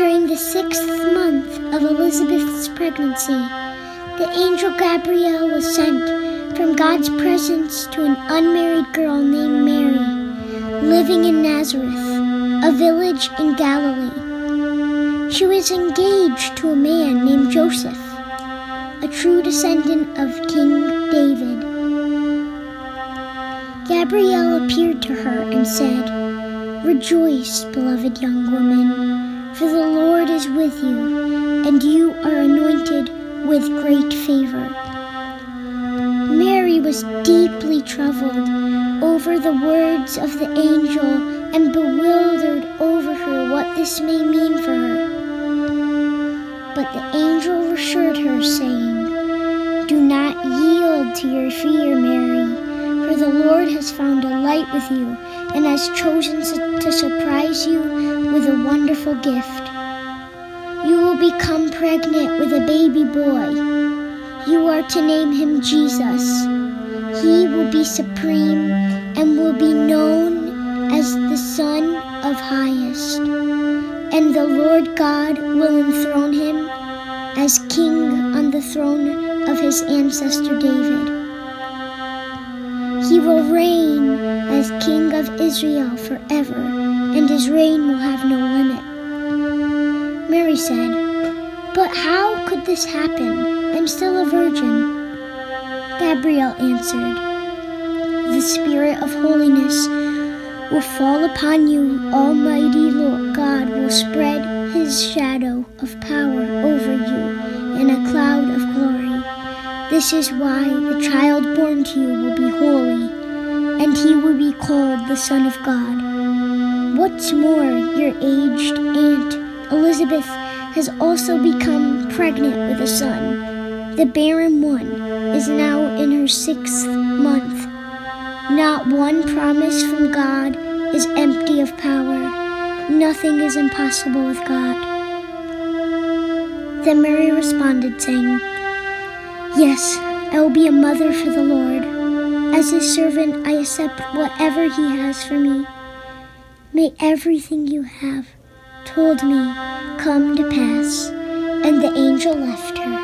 During the sixth month of Elizabeth's pregnancy, the angel Gabriel was sent from God's presence to an unmarried girl named Mary, living in Nazareth, a village in Galilee. She was engaged to a man named Joseph, a true descendant of King David. Gabriel appeared to her and said, Rejoice, beloved young woman, with you, and you are anointed with great favor. Mary was deeply troubled over the words of the angel and bewildered over her what this may mean for her. But the angel assured her, saying, Do not yield to your fear, Mary for the Lord has found a light with you and has chosen to surprise you with a wonderful gift. Become pregnant with a baby boy. You are to name him Jesus. He will be supreme and will be known as the Son of Highest. And the Lord God will enthrone him as king on the throne of his ancestor David. He will reign as King of Israel forever, and his reign will have no limit. Mary said, But how could this happen? I'm still a virgin. Gabriel answered, The Spirit of holiness will fall upon you. Almighty Lord God will spread his shadow of power over you in a cloud of glory. This is why the child born to you will be holy, and he will be called the Son of God. What's more, your aged aunt Elizabeth has also become pregnant with a son. The barren one is now in her sixth month. Not one promise from God is empty of power. Nothing is impossible with God. Then Mary responded, saying, Yes, I will be a mother for the Lord. As his servant, I accept whatever he has for me. May everything you have told me come to pass. And the angel left her.